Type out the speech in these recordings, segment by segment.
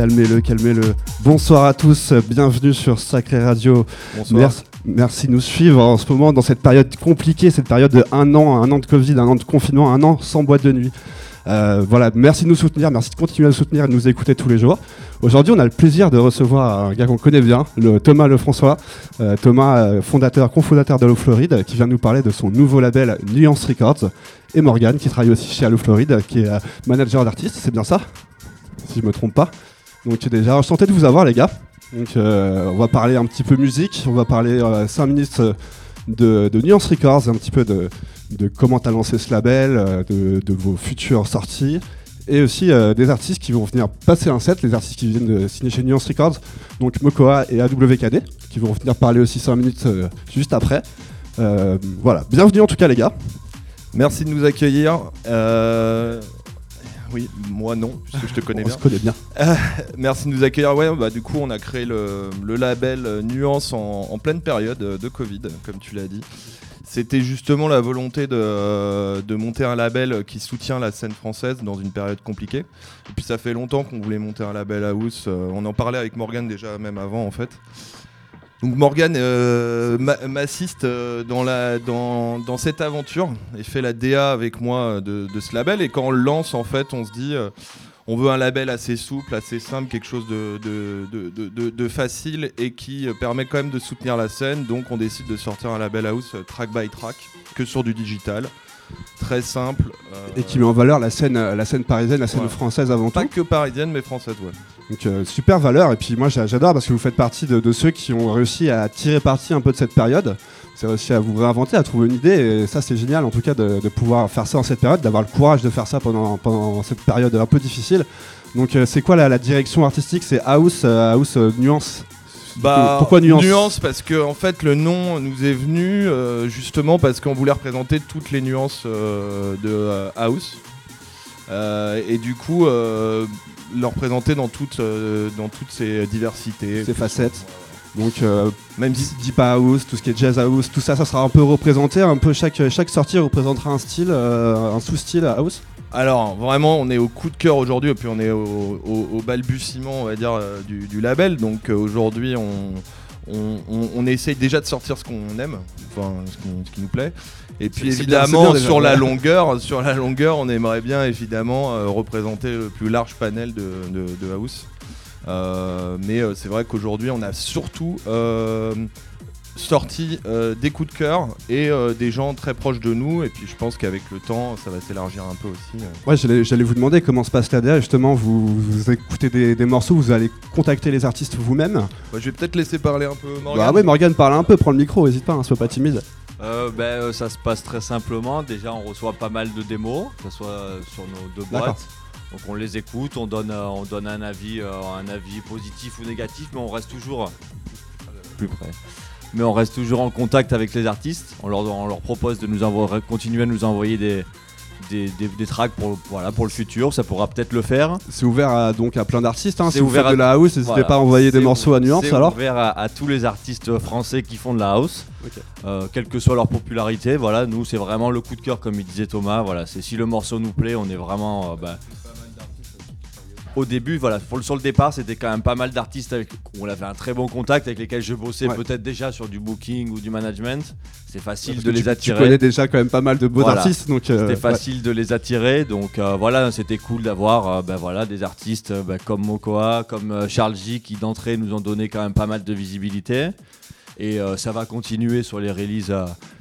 Calmez-le, calmez-le. Bonsoir à tous, bienvenue sur Sacré Radio. Bonsoir. Merci, de nous suivre en ce moment dans cette période compliquée, cette période de un an, un an de Covid, un an de confinement, un an sans boîte de nuit. Euh, voilà, merci de nous soutenir, merci de continuer à nous soutenir et de nous écouter tous les jours. Aujourd'hui, on a le plaisir de recevoir un gars qu'on connaît bien, le Thomas Lefrançois. Euh, Thomas, euh, fondateur, cofondateur de Floride, qui vient nous parler de son nouveau label Nuance Records. Et Morgan, qui travaille aussi chez Allo Floride, qui est manager d'artiste, c'est bien ça? Si je me trompe pas. Donc déjà, enchanté de vous avoir les gars. Donc on va parler un petit peu musique, on va parler 5 minutes de, de Nuance Records, un petit peu de, comment tu as lancé ce label, euh, de, vos futures sorties, et aussi euh, des artistes qui vont venir passer un set, les artistes qui viennent de signer chez Nuance Records, donc Mokoa et AWKD, qui vont venir parler aussi 5 minutes euh, juste après. voilà, bienvenue en tout cas les gars. Merci de nous accueillir. Oui, moi non, puisque je te connais bien. On se connaît bien. merci de nous accueillir. Ouais, bah, du coup, on a créé le, label Nuance en, pleine période de Covid, comme tu l'as dit. C'était justement la volonté de, monter un label qui soutient la scène française dans une période compliquée. Et puis ça fait longtemps qu'on voulait monter un label house. Euh, on en parlait avec Morgan déjà même avant en fait. Donc Morgan euh, m'assiste euh, dans, dans, cette aventure et fait la DA avec moi de, de, ce label. Et quand on le lance en fait, on se dit on veut un label assez souple, assez simple, quelque chose de, de, facile et qui permet quand même de soutenir la scène. Donc on décide de sortir un label house track by track, que sur du digital. Très simple. Euh, et qui met en valeur la scène, la scène parisienne, la scène française avant tout. Pas que parisienne, mais française, ouais. Donc euh, super valeur. Et puis moi j'adore parce que vous faites partie de, ceux qui ont réussi à tirer parti un peu de cette période c'est réussi à vous réinventer, à trouver une idée. Et ça, c'est génial, en tout cas, de, pouvoir faire ça en cette période, d'avoir le courage de faire ça pendant, pendant cette période un peu difficile. Donc, euh, c'est quoi la, direction artistique? C'est House, euh, House Nuance? Bah, Pourquoi Nuance? Nuance parce que en fait le nom nous est venu justement parce qu'on voulait représenter toutes les nuances de House et du coup le représenter dans toutes dans toutes ses diversités, ses facettes. Donc euh, même si Deep House, tout ce qui est Jazz House, tout ça, ça sera un peu représenté, un peu chaque, chaque sortie représentera un style, euh, un sous-style House alors vraiment on est au coup de cœur aujourd'hui et puis on est au, balbutiement on va dire euh, du, label donc aujourd'hui on, on, essaye déjà de sortir ce qu'on aime, enfin ce qui, nous plaît. Et puis évidemment sur la longueur, sur la longueur, on aimerait bien évidemment représenter le plus large panel de, de house. Euh, mais euh, c'est vrai qu'aujourd'hui, on a surtout euh, sorti des coups de cœur et des gens très proches de nous. Et puis je pense qu'avec le temps, ça va s'élargir un peu aussi. Ouais, j'allais vous demander comment se passe l'ADA. Justement, vous, écoutez des, morceaux, vous allez contacter les artistes vous-même. je vais peut-être laisser parler un peu Morgan. Bah ouais, Morgan, parle un peu, prends le micro, n'hésite pas, hein, sois pas timide. Ben, ça se passe très simplement. Déjà, on reçoit pas mal de démos, que ce soit sur nos deux boîtes. Donc on les écoute, on donne, euh, on donne un, avis, euh, un avis positif ou négatif, mais on reste toujours plus près. Mais on reste toujours en contact avec les artistes. On leur, leur propose de nous envoyer, continuer à nous envoyer des, des, tracks pour, voilà, pour le futur, ça pourra peut-être le faire. C'est ouvert à, donc à plein d'artistes, hein, c'est ouvert à de la house, n'hésitez pas à envoyer des morceaux à nuance alors. C'est ouvert à, tous les artistes français qui font de la house, euh, quelle que soit leur popularité. Voilà, nous c'est vraiment le coup de cœur comme il disait Thomas. Voilà, c'est si le morceau nous plaît, on est vraiment bah, au début, voilà, pour le, sur le départ, c'était quand même pas mal d'artistes avec on avait un très bon contact avec lesquels je bossais peut-être déjà sur du booking ou du management. C'est facile de les attirer. Tu connais déjà quand même pas mal de beaux artistes, donc euh, c'était facile de les attirer. Donc euh, voilà, c'était cool d'avoir euh, ben voilà des artistes ben, comme Mokoa, comme Charles J qui d'entrée nous ont donné quand même pas mal de visibilité. Et ça va continuer sur les releases,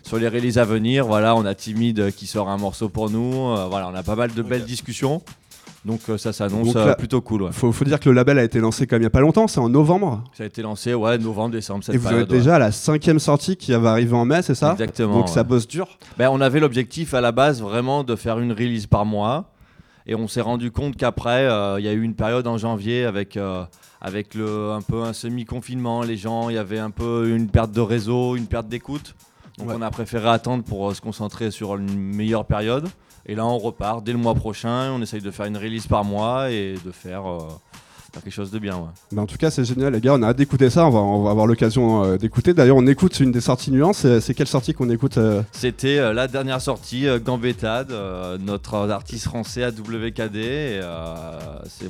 sur les releases à venir. Voilà, on a Timide qui sort un morceau pour nous. voilà, on a pas mal de belles discussions. Donc euh, ça s'annonce euh, plutôt cool. Il faut, dire que le label a été lancé quand même il n'y a pas longtemps, c'est en novembre. Ça a été lancé, ouais, novembre, décembre. Cette Et vous êtes déjà à la cinquième sortie qui va arriver en mai, c'est ça? Exactement. Donc ça bosse dur. Ben, on avait l'objectif à la base vraiment de faire une release par mois. Et on s'est rendu compte qu'après, euh, il y a eu une période en janvier avec, avec le, un peu un semi-confinement. Les gens, il y avait un peu une perte de réseau, une perte d'écoute. Donc on a préféré attendre pour se concentrer sur une meilleure période. Et là, on repart dès le mois prochain. On essaye de faire une release par mois et de faire, euh, faire quelque chose de bien. Ouais. Bah, en tout cas, c'est génial, les gars. On a hâte d'écouter ça. On va, on va avoir l'occasion euh, d'écouter. D'ailleurs, on écoute une des sorties nuances. C'est quelle sortie qu'on écoute euh C'était euh, la dernière sortie, euh, Gambetade, euh, notre artiste français à WKD. et, euh,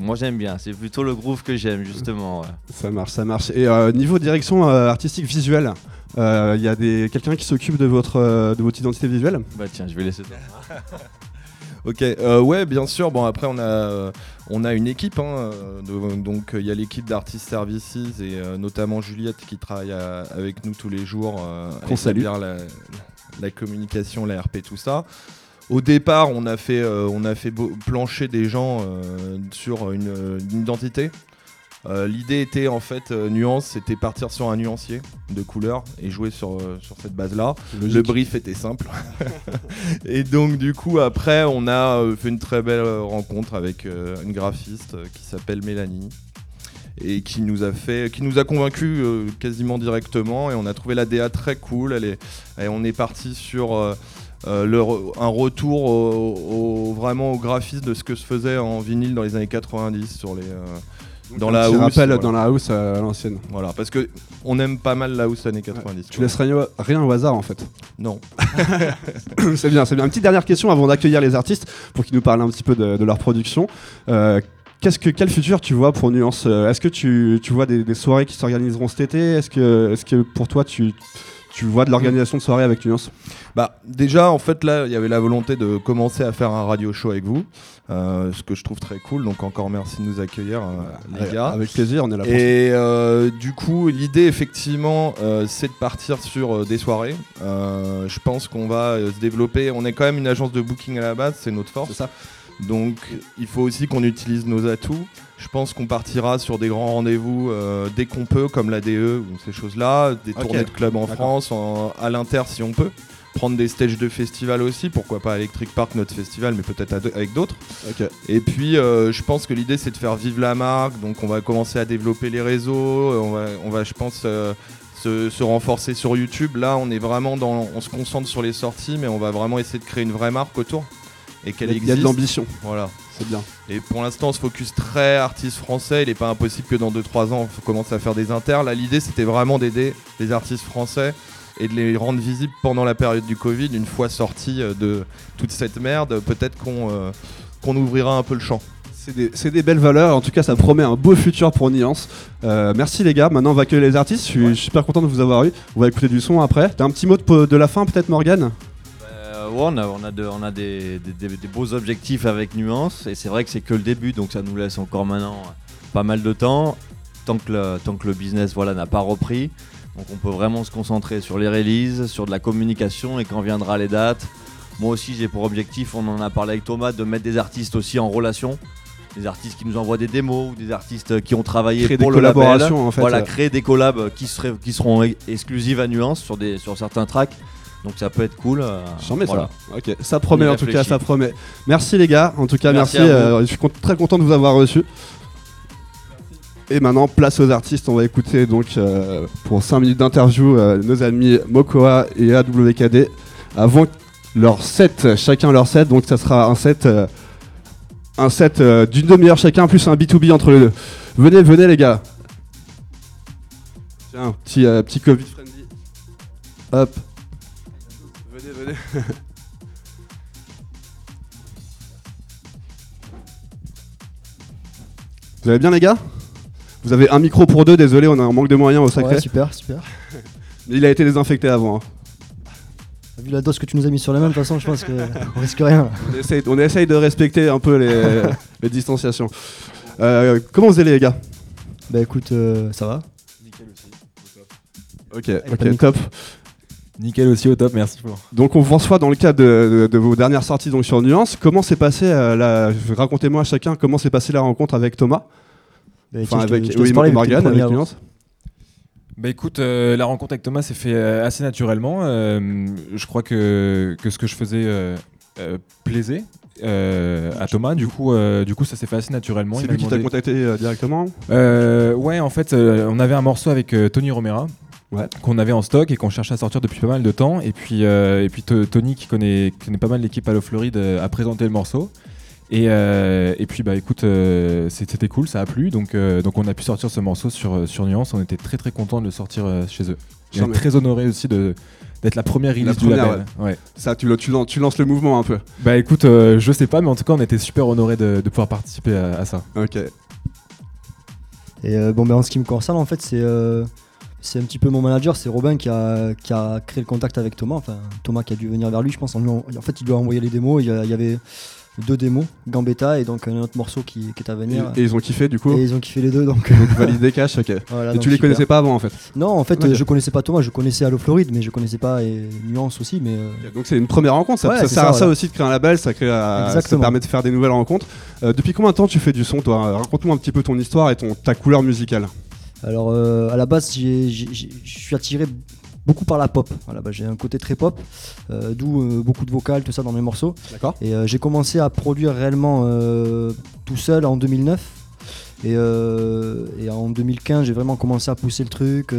moi j'aime bien, c'est plutôt le groove que j'aime justement. ouais. Ça marche, ça marche. Et euh, niveau direction euh, artistique visuelle, euh, il y a des quelqu'un qui s'occupe de votre euh, de votre identité visuelle? Bah tiens, je vais laisser toi. Ok, euh, ouais, bien sûr. Bon, après, on a, euh, on a une équipe. hein, euh, de- donc, il y a l'équipe d'Artist Services et euh, notamment Juliette qui travaille à- avec nous tous les jours euh, à Qu'on salue. La, la communication, la RP, tout ça. Au départ, on a fait, euh, on a fait plancher des gens euh, sur une, une identité. Euh, L'idée était en fait, euh, nuance, c'était partir sur un nuancier de couleur et jouer sur, euh, sur cette base-là. Le brief était simple. et donc du coup après on a fait une très belle rencontre avec une graphiste qui s'appelle Mélanie et qui nous a fait qui nous a convaincu quasiment directement et on a trouvé la DA très cool elle est et on est parti sur euh, le re- un retour au, au- vraiment au graphisme de ce que se faisait en vinyle dans les années 90 sur les euh, dans la house rappel voilà. dans la house euh, à l'ancienne. voilà parce que on aime pas mal la house années 90 Tu laisses rien, rien au hasard en fait. non c'est bien, c'est bien. Une petite dernière question avant d'accueillir les artistes pour qu'ils nous parlent un petit peu de, de leur production. Euh, Qu'est-ce que quel futur tu vois pour Nuance? Euh, Est-ce que tu, tu vois des, des soirées qui s'organiseront cet été? Est-ce que est-ce que pour toi tu tu vois de l'organisation de soirées avec Nuance Bah déjà en fait là il y avait la volonté de commencer à faire un radio show avec vous, euh, ce que je trouve très cool. Donc encore merci de nous accueillir euh, les gars. Avec plaisir, on est là pour. Et euh, du coup, l'idée effectivement, c'est de partir sur des soirées. Je pense qu'on va se développer. On est quand même une agence de booking à la base, c'est notre force. Ça. Donc, il faut aussi qu'on utilise nos atouts. Je pense qu'on partira sur des grands rendez-vous euh, dès qu'on peut, comme la DE ou ces choses-là, des tournées de clubs en. France, en- à l'inter si on peut. Prendre des stages de festival aussi, pourquoi pas Electric Park, notre festival, mais peut-être avec d'autres. Et puis, euh, je pense que l'idée, c'est de faire vivre la marque. Donc, on va commencer à développer les réseaux. On va, on va je pense, euh, se, se renforcer sur YouTube. Là, on est vraiment dans. On se concentre sur les sorties, mais on va vraiment essayer de créer une vraie marque autour. Et qu'elle a- il y a de existe. l'ambition, Voilà. c'est bien. Et pour l'instant, on se focus très artistes français. Il n'est pas impossible que dans 2-3 ans, on commence à faire des inters. Là, l'idée, c'était vraiment d'aider les artistes français et de les rendre visibles pendant la période du Covid. Une fois sortis euh, de toute cette merde, peut-être qu'on euh, qu'on ouvrira un peu le champ. C'est des, des belles valeurs, en tout cas ça promet un beau futur pour Nuance. Euh, merci les gars, maintenant on va accueillir les artistes, je suis super content de vous avoir eu. On va écouter du son après. T'as un petit mot de, de la fin peut-être Morgane? On a, on a, de- on a des, des- des- des beaux objectifs avec Nuance et c'est vrai que c'est que le début donc ça nous laisse encore maintenant euh, pas mal de temps tant que le, tant que le business voilà, n'a pas repris. Donc on peut vraiment se concentrer sur les releases, sur de la communication et quand viendra les dates. Moi aussi j'ai pour objectif, on en a parlé avec Thomas, de mettre des artistes aussi en relation. Des artistes qui nous envoient des démos ou des artistes qui ont travaillé Créer pour des le label. collaborations en fait. Voilà, créer des collabs qui, seraient, qui seront exclusives à Nuance sur, des, sur certains tracks. Donc ça peut être cool. euh, J'en mets voilà. ça. Ok, ça promet en tout cas, ça promet. Merci les gars, en tout cas merci. Euh, je suis con- très content de vous avoir reçu. Et maintenant, place aux artistes. On va écouter donc euh, pour 5 minutes d'interview euh, nos amis Mokoa et AWKD avant leur set, chacun leur set. Donc ça sera un set, euh, un set euh, d'une demi-heure chacun plus un B2B entre les deux. Venez, venez les gars. Tiens, petit, euh, petit Covid friendly. Hop. Vous allez bien les gars? Vous avez un micro pour deux, désolé, on a un manque de moyens au sacré. Ouais, super, super. Mais Il a été désinfecté avant. hein. Vu la dose que tu nous as mis sur la main, de toute façon, je pense qu'on risque rien. On, essaye, on essaye de respecter un peu les, les distanciations. Euh, comment vous allez les gars? Bah écoute, euh, ça va. Ok, pas de ok, micro. top. Nickel aussi au top, merci Florent. Donc on vous reçoit dans le cadre de, de- de vos dernières sorties donc sur Nuance. Comment s'est passé euh, la... Racontez-moi à chacun comment s'est passée la rencontre avec Thomas? Bah, Enfin je te- avec je te oui, parler, Morgane premier avec. Nuance. Bah écoute, euh, la rencontre avec Thomas s'est fait euh, assez naturellement. Euh, je crois que, que ce que je faisais euh, euh, plaisait euh, à Thomas. Du coup, euh, du coup, ça s'est fait assez naturellement. C'est lui qui t'a contacté euh, directement? Euh, Ouais, en fait, euh, on avait un morceau avec euh, Tony Romera. Ouais. qu'on avait en stock et qu'on cherchait à sortir depuis pas mal de temps et puis euh, et puis to- Tony qui connaît, qui connaît pas mal l'équipe Allo Floride euh, a présenté le morceau Et, euh, et puis bah écoute, euh, c'était cool, ça a plu, donc, euh, donc on a pu sortir ce morceau sur, sur Nuance. On était très très content de le sortir euh, chez eux. Charmé. très honoré aussi de d'être la première release La du label. Ouais. Ça, tu, tu, lan- tu lances le mouvement un peu. Bah écoute, euh, je sais pas, mais en tout cas on était super honoré de, de pouvoir participer à, à ça. Ok. Et euh, bon, ben, en ce qui me concerne, en fait, c'est euh, c'est un petit peu mon manager, c'est Robin qui a, qui a créé le contact avec Thomas. Enfin, Thomas qui a dû venir vers lui, je pense. En, fait, il lui a envoyé les démos. Il y, a- il y avait deux démos, Gambetta et donc un autre morceau qui, qui est à venir. et ils ont kiffé du coup. Et ils ont kiffé les deux, donc. Donc validé cash, ok. voilà, et tu les super. connaissais pas avant en fait. Non, en fait, euh, je connaissais pas Thomas, je connaissais Allo Floride, mais je connaissais pas et Nuance aussi. Mais euh, Donc c'est une première rencontre. Ça, Ouais, ça c'est sert ça, à ça aussi de créer un label. Ça, crée à- ça Exactement. permet de faire des nouvelles rencontres. Euh, depuis combien de temps tu fais du son toi? Raconte-moi un petit peu ton histoire et ton, ta couleur musicale. Alors euh, à la base, je suis attiré beaucoup par la pop. Voilà, bah, j'ai un côté très pop, euh, d'où euh, beaucoup de vocales, tout ça dans mes morceaux. D'accord. Et euh, j'ai commencé à produire réellement tout seul en 2009. Et, et en 2015, j'ai vraiment commencé à pousser le truc.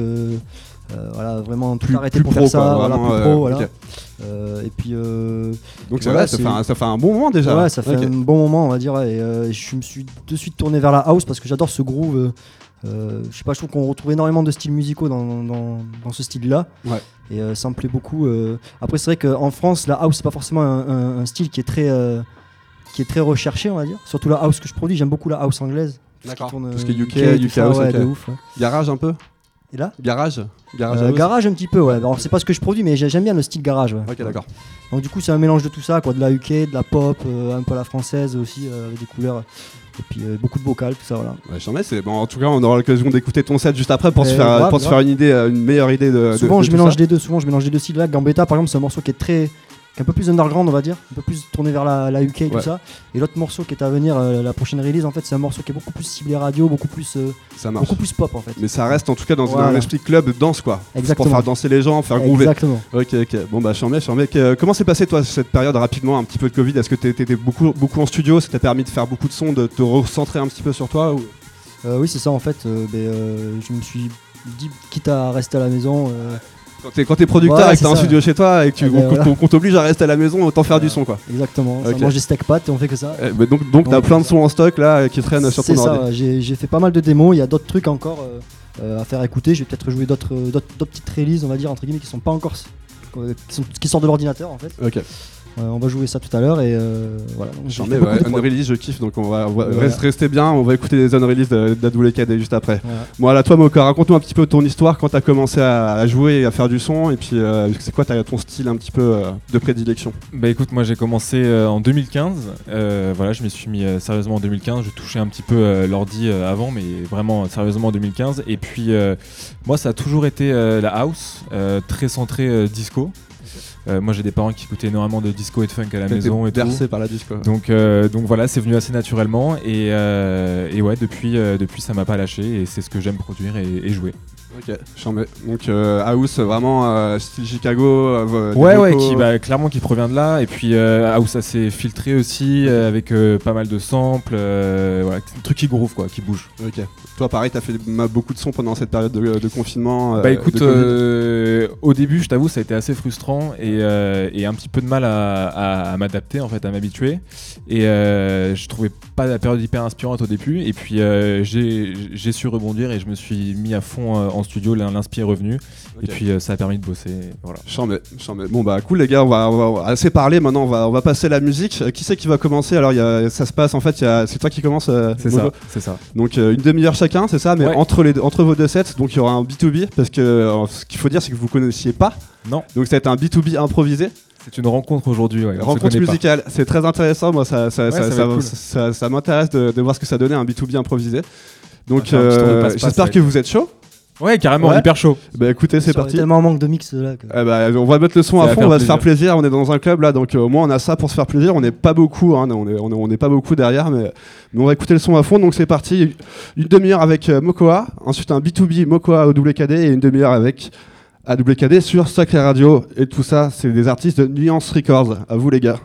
voilà, vraiment tout Plus- arrêter plus pour pro, faire ça. quoi, voilà, vraiment, plus pro, voilà. et puis Donc c'est Voilà, vrai, ça fait, un, ça fait un bon moment déjà. Ouais, ça fait un bon moment, on va dire. Et je me suis de suite tourné vers la house parce que j'adore ce groove. Euh, je sais pas, je trouve qu'on retrouve énormément de styles musicaux dans, dans, dans ce style-là. Ouais. Et euh, ça me plaît beaucoup. euh. Après, c'est vrai qu'en France, la house, c'est pas forcément un, un- un style qui est très. euh, qui est très recherché, on va dire. Surtout la house que je produis, j'aime beaucoup la house anglaise. D'accord. Tout ce qui est UK, UK ça, house, ouais, de ouf. ouais. Garage un peu Et là Garage Garage un petit peu, ouais. Alors, c'est pas ce que je produis, mais j'ai- j'aime bien le style garage. Ok, d'accord. Donc du coup c'est un mélange de tout ça, quoi, de la UK, de la pop, un peu la française aussi, avec des couleurs, et puis euh, beaucoup de vocales, tout ça voilà. Ouais, c'est bon. En tout cas, on aura l'occasion d'écouter ton set juste après pour se faire, pour se faire une idée, euh, une meilleure idée de. de- souvent de je tout mélange ça. les deux, souvent je mélange les deux là. Gambetta par exemple c'est un morceau qui est très, qui est un peu plus underground on va dire, un peu plus tourné vers la, la UK et Ouais. tout ça. Et l'autre morceau qui est à venir, euh, la prochaine release en fait c'est un morceau qui est beaucoup plus ciblé radio, beaucoup plus, euh, Ça beaucoup plus pop en fait. Mais ça reste en tout cas dans Voilà. un esprit club danse quoi. C'est Pour Exactement. faire danser les gens, faire groover. Exactement. Ok, ok. Bon bah, j'en mets. Que- Comment s'est passé toi cette période rapidement, un petit peu de Covid? Est-ce que t'étais étais beaucoup, beaucoup en studio? Ça t'a permis de faire beaucoup de sons, de te recentrer un petit peu sur toi ou... Euh, oui c'est ça en fait. euh, ben, euh, je me suis dit quitte à rester à la maison. Quand t'es producteur et que t'as un studio chez toi et Ah ben, qu'on- voilà. qu'on t'oblige à rester à la maison, autant faire du son quoi. exactement. Ok. Ça mange des steak pâtes et on fait que ça. Eh, mais donc donc t'as plein de sons en stock là qui traînent sur ton C'est ça, ordi. j'ai fait pas mal de démos, il y a d'autres trucs encore euh, euh, à faire écouter, je vais peut-être jouer d'autres euh, d'autres petites releases, on va dire, entre guillemets, qui sont pas encore... qui, sont- qui sortent de l'ordinateur en fait. Ok. On va jouer ça tout à l'heure et euh, voilà. J'en beaucoup ouais. Unrelease, je kiffe donc on va, on va- Voilà. reste- restez bien, on va écouter les Unrelease de- d'Adoulé Cadet juste après. Voilà. Bon, alors toi, Moka, raconte-nous un petit peu ton histoire quand t'as commencé à, à jouer et à faire du son, et puis euh, c'est quoi ta- ton style un petit peu euh, de prédilection? Bah écoute, moi j'ai commencé euh, en 2015. Euh, voilà, je m'y suis mis euh, sérieusement en 2015. Je touchais un petit peu euh, l'ordi euh, avant, mais vraiment euh, sérieusement en 2015. Et puis euh, moi, ça a toujours été euh, la house, euh, très centré euh, disco. Euh, moi j'ai des parents qui écoutaient énormément de disco et de funk à la maison et tout. bercé par la disco. Donc, euh, donc voilà, c'est venu assez naturellement et, euh, et ouais, depuis, depuis ça m'a pas lâché et c'est ce que j'aime produire et, et jouer. Ok, mets. Donc euh, House, vraiment euh, style Chicago. euh, Ouais, ouais, qui, bah, clairement qui provient de là. Et puis euh, House assez filtré aussi, avec pas mal de samples. voilà, un truc qui groove quoi, qui bouge. Ok. Toi, pareil, t'as fait beaucoup de sons pendant cette période de, de confinement. bah écoute, euh, au début, je t'avoue, ça a été assez frustrant et, euh, et un petit peu de mal à, à- à m'adapter, en fait, à m'habituer. Et euh, je trouvais pas la période hyper inspirante au début. Et puis euh, j'ai su rebondir et je me suis mis à fond euh, en studio. l'in- L'inspi est revenu. Et puis ça a permis de bosser. Voilà. Mets. Bon bah cool les gars, on va, on assez parler maintenant, on va, on va passer à la musique. Qui c'est qui va commencer? Alors y a, ça se passe en fait, c'est toi qui commence. C'est ça, c'est ça. Donc une demi-heure chacun, c'est ça, mais Ouais. entre, les, entre vos deux sets, donc il y aura un B2B, parce que ce qu'il faut dire c'est que vous connaissiez pas. Non. Donc ça va être un B2B improvisé, C'est une rencontre aujourd'hui. Ouais, rencontre musicale. C'est très intéressant, moi ça, ça, Ouais, ça, ça va ça- être cool. ça- ça m'intéresse de, de voir ce que ça donnait un B2B improvisé. Donc de euh, j'espère que vous êtes chaud. Ouais, carrément, Ouais. hyper chaud. Bah écoutez, c'est parti. tellement en manque de mix là que... Eh bah, on va mettre le son Ça à fond, on va se faire plaisir. plaisir. On est dans un club là, donc euh, au moins on a ça pour se faire plaisir. On n'est pas beaucoup, hein, on n'est on est, on est pas beaucoup derrière, mais, mais on va écouter le son à fond. Donc c'est parti. Une demi-heure avec euh, Mokoa, ensuite un B2B Mokoa au WKD et une demi-heure avec AWKD sur Sacré Radio. Et tout ça, c'est des artistes de Nuance Records. À vous les gars.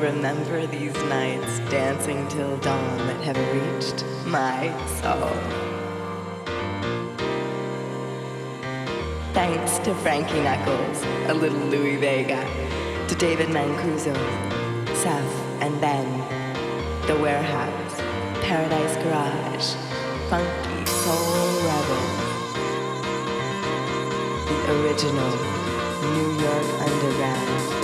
Remember these nights dancing till dawn that have reached my soul. Thanks to Frankie Knuckles, a little Louis Vega, to David Mancuso, Seth and Ben, The Warehouse, Paradise Garage, Funky Soul Rebel, the original New York Underground.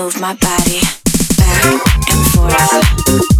move my body back and forth.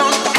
no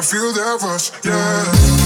I feel that rush, yeah.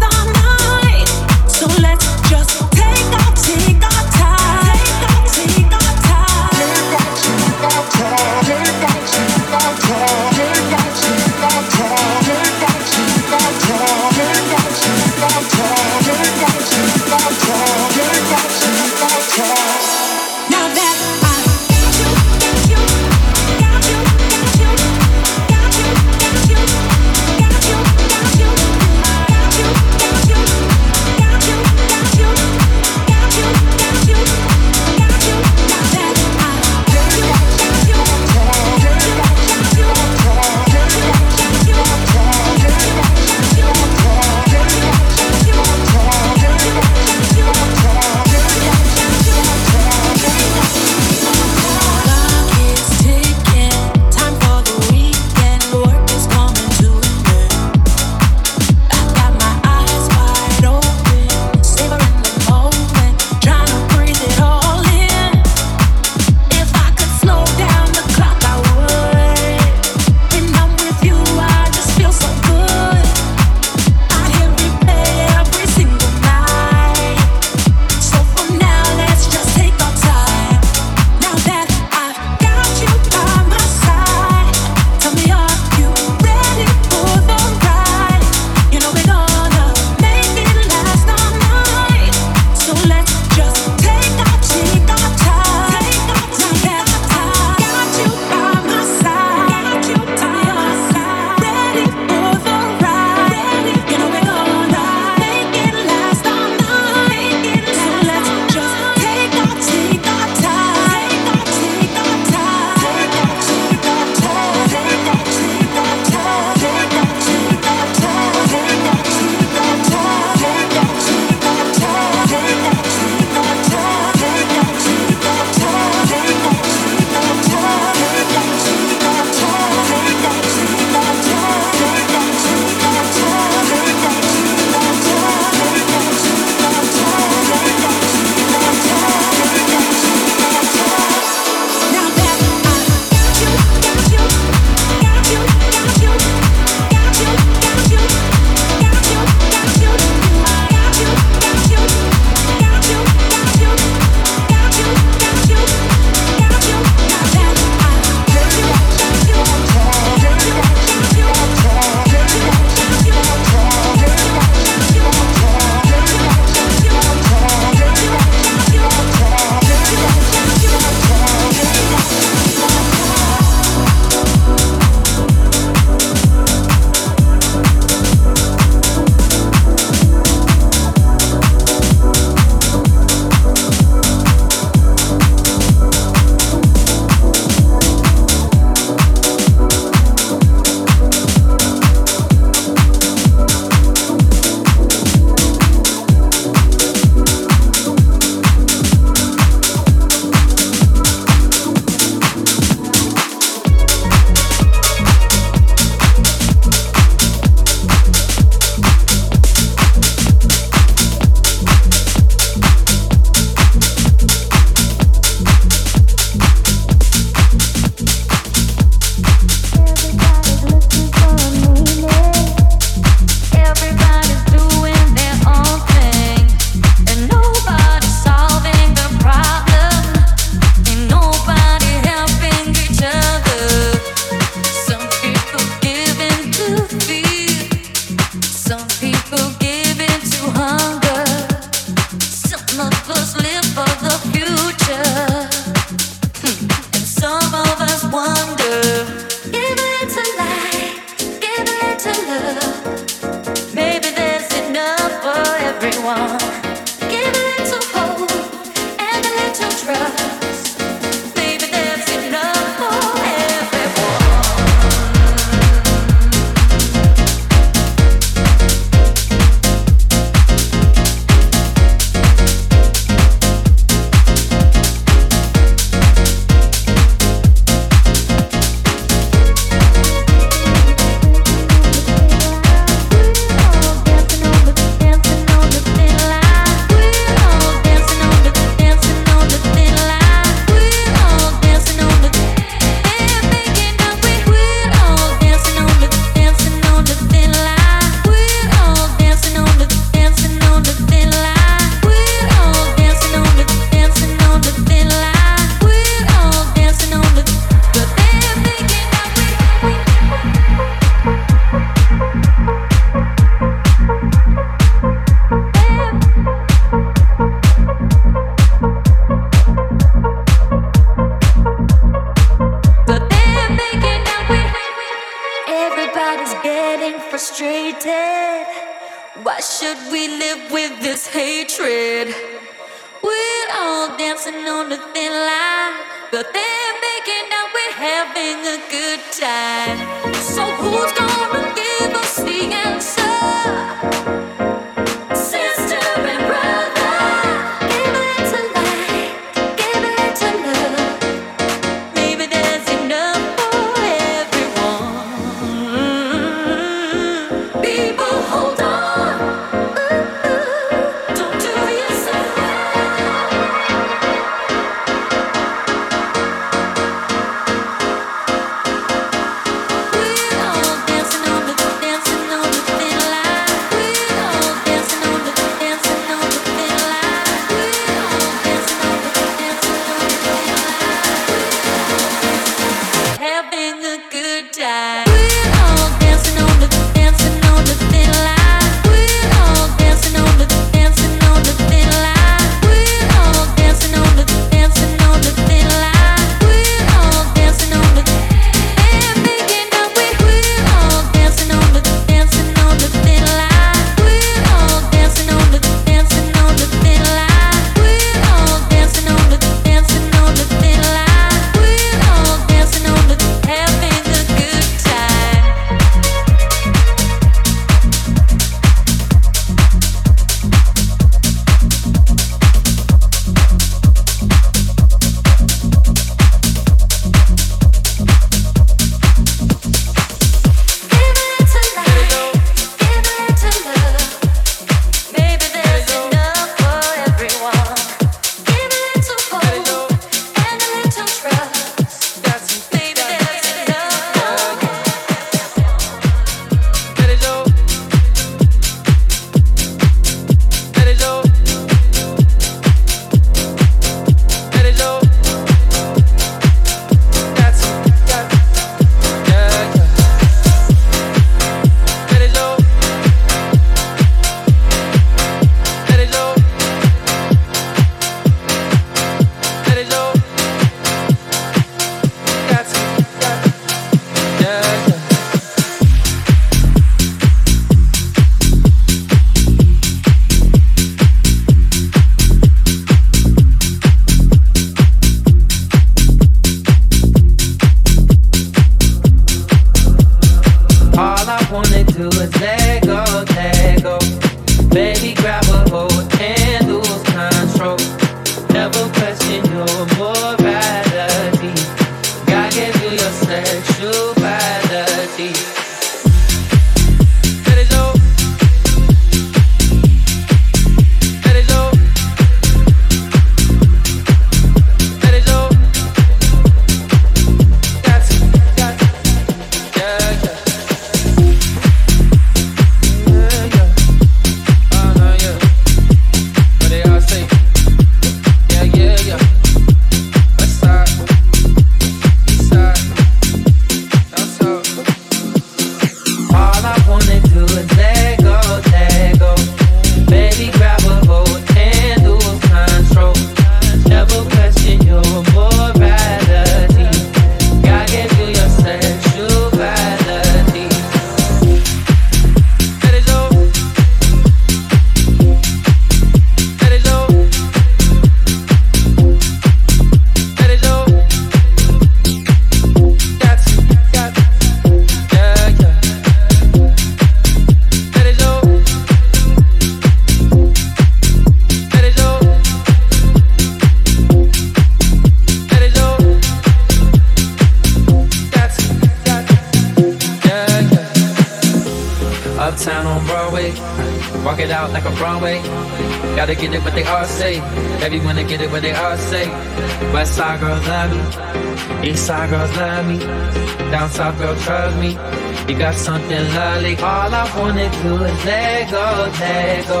Something lovely. All I wanna do is let go, let go.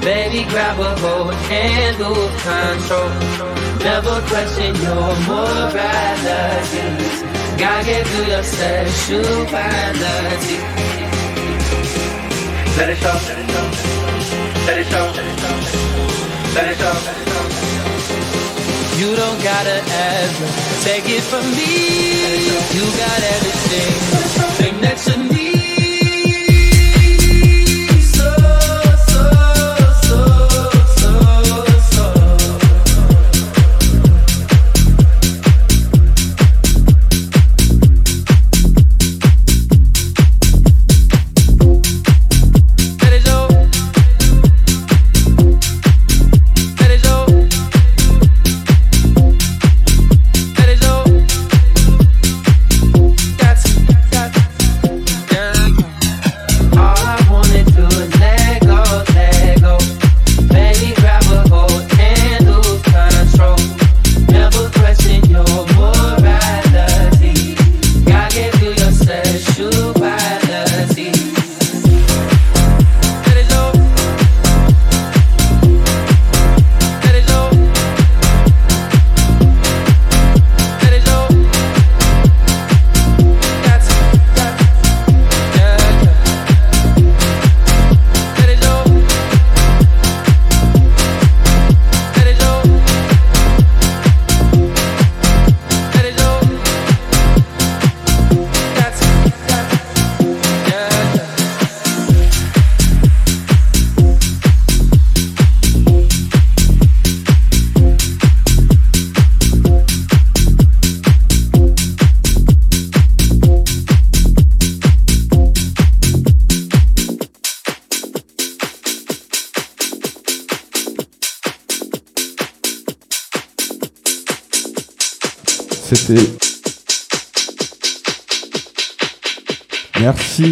Baby, grab a hold and lose control. Never question your morality. Gotta get through your sexuality. Let it show. Let it show. Let it show. You don't gotta ever take it from me. You got everything, Shame that's a need.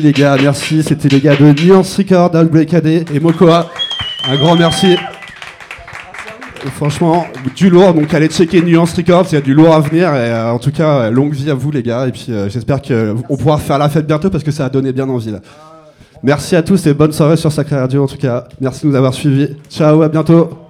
Les gars, merci. C'était les gars de Nuance Record, Outbreak AD et Mokoa. Un grand merci. Franchement, du lourd. Donc allez checker Nuance Records, il y a du lourd à venir. Et euh, en tout cas, euh, longue vie à vous les gars. Et puis euh, j'espère qu'on pourra faire la fête bientôt parce que ça a donné bien envie là. Merci à tous et bonne soirée sur Sacré Radio en tout cas. Merci de nous avoir suivis. Ciao, à bientôt.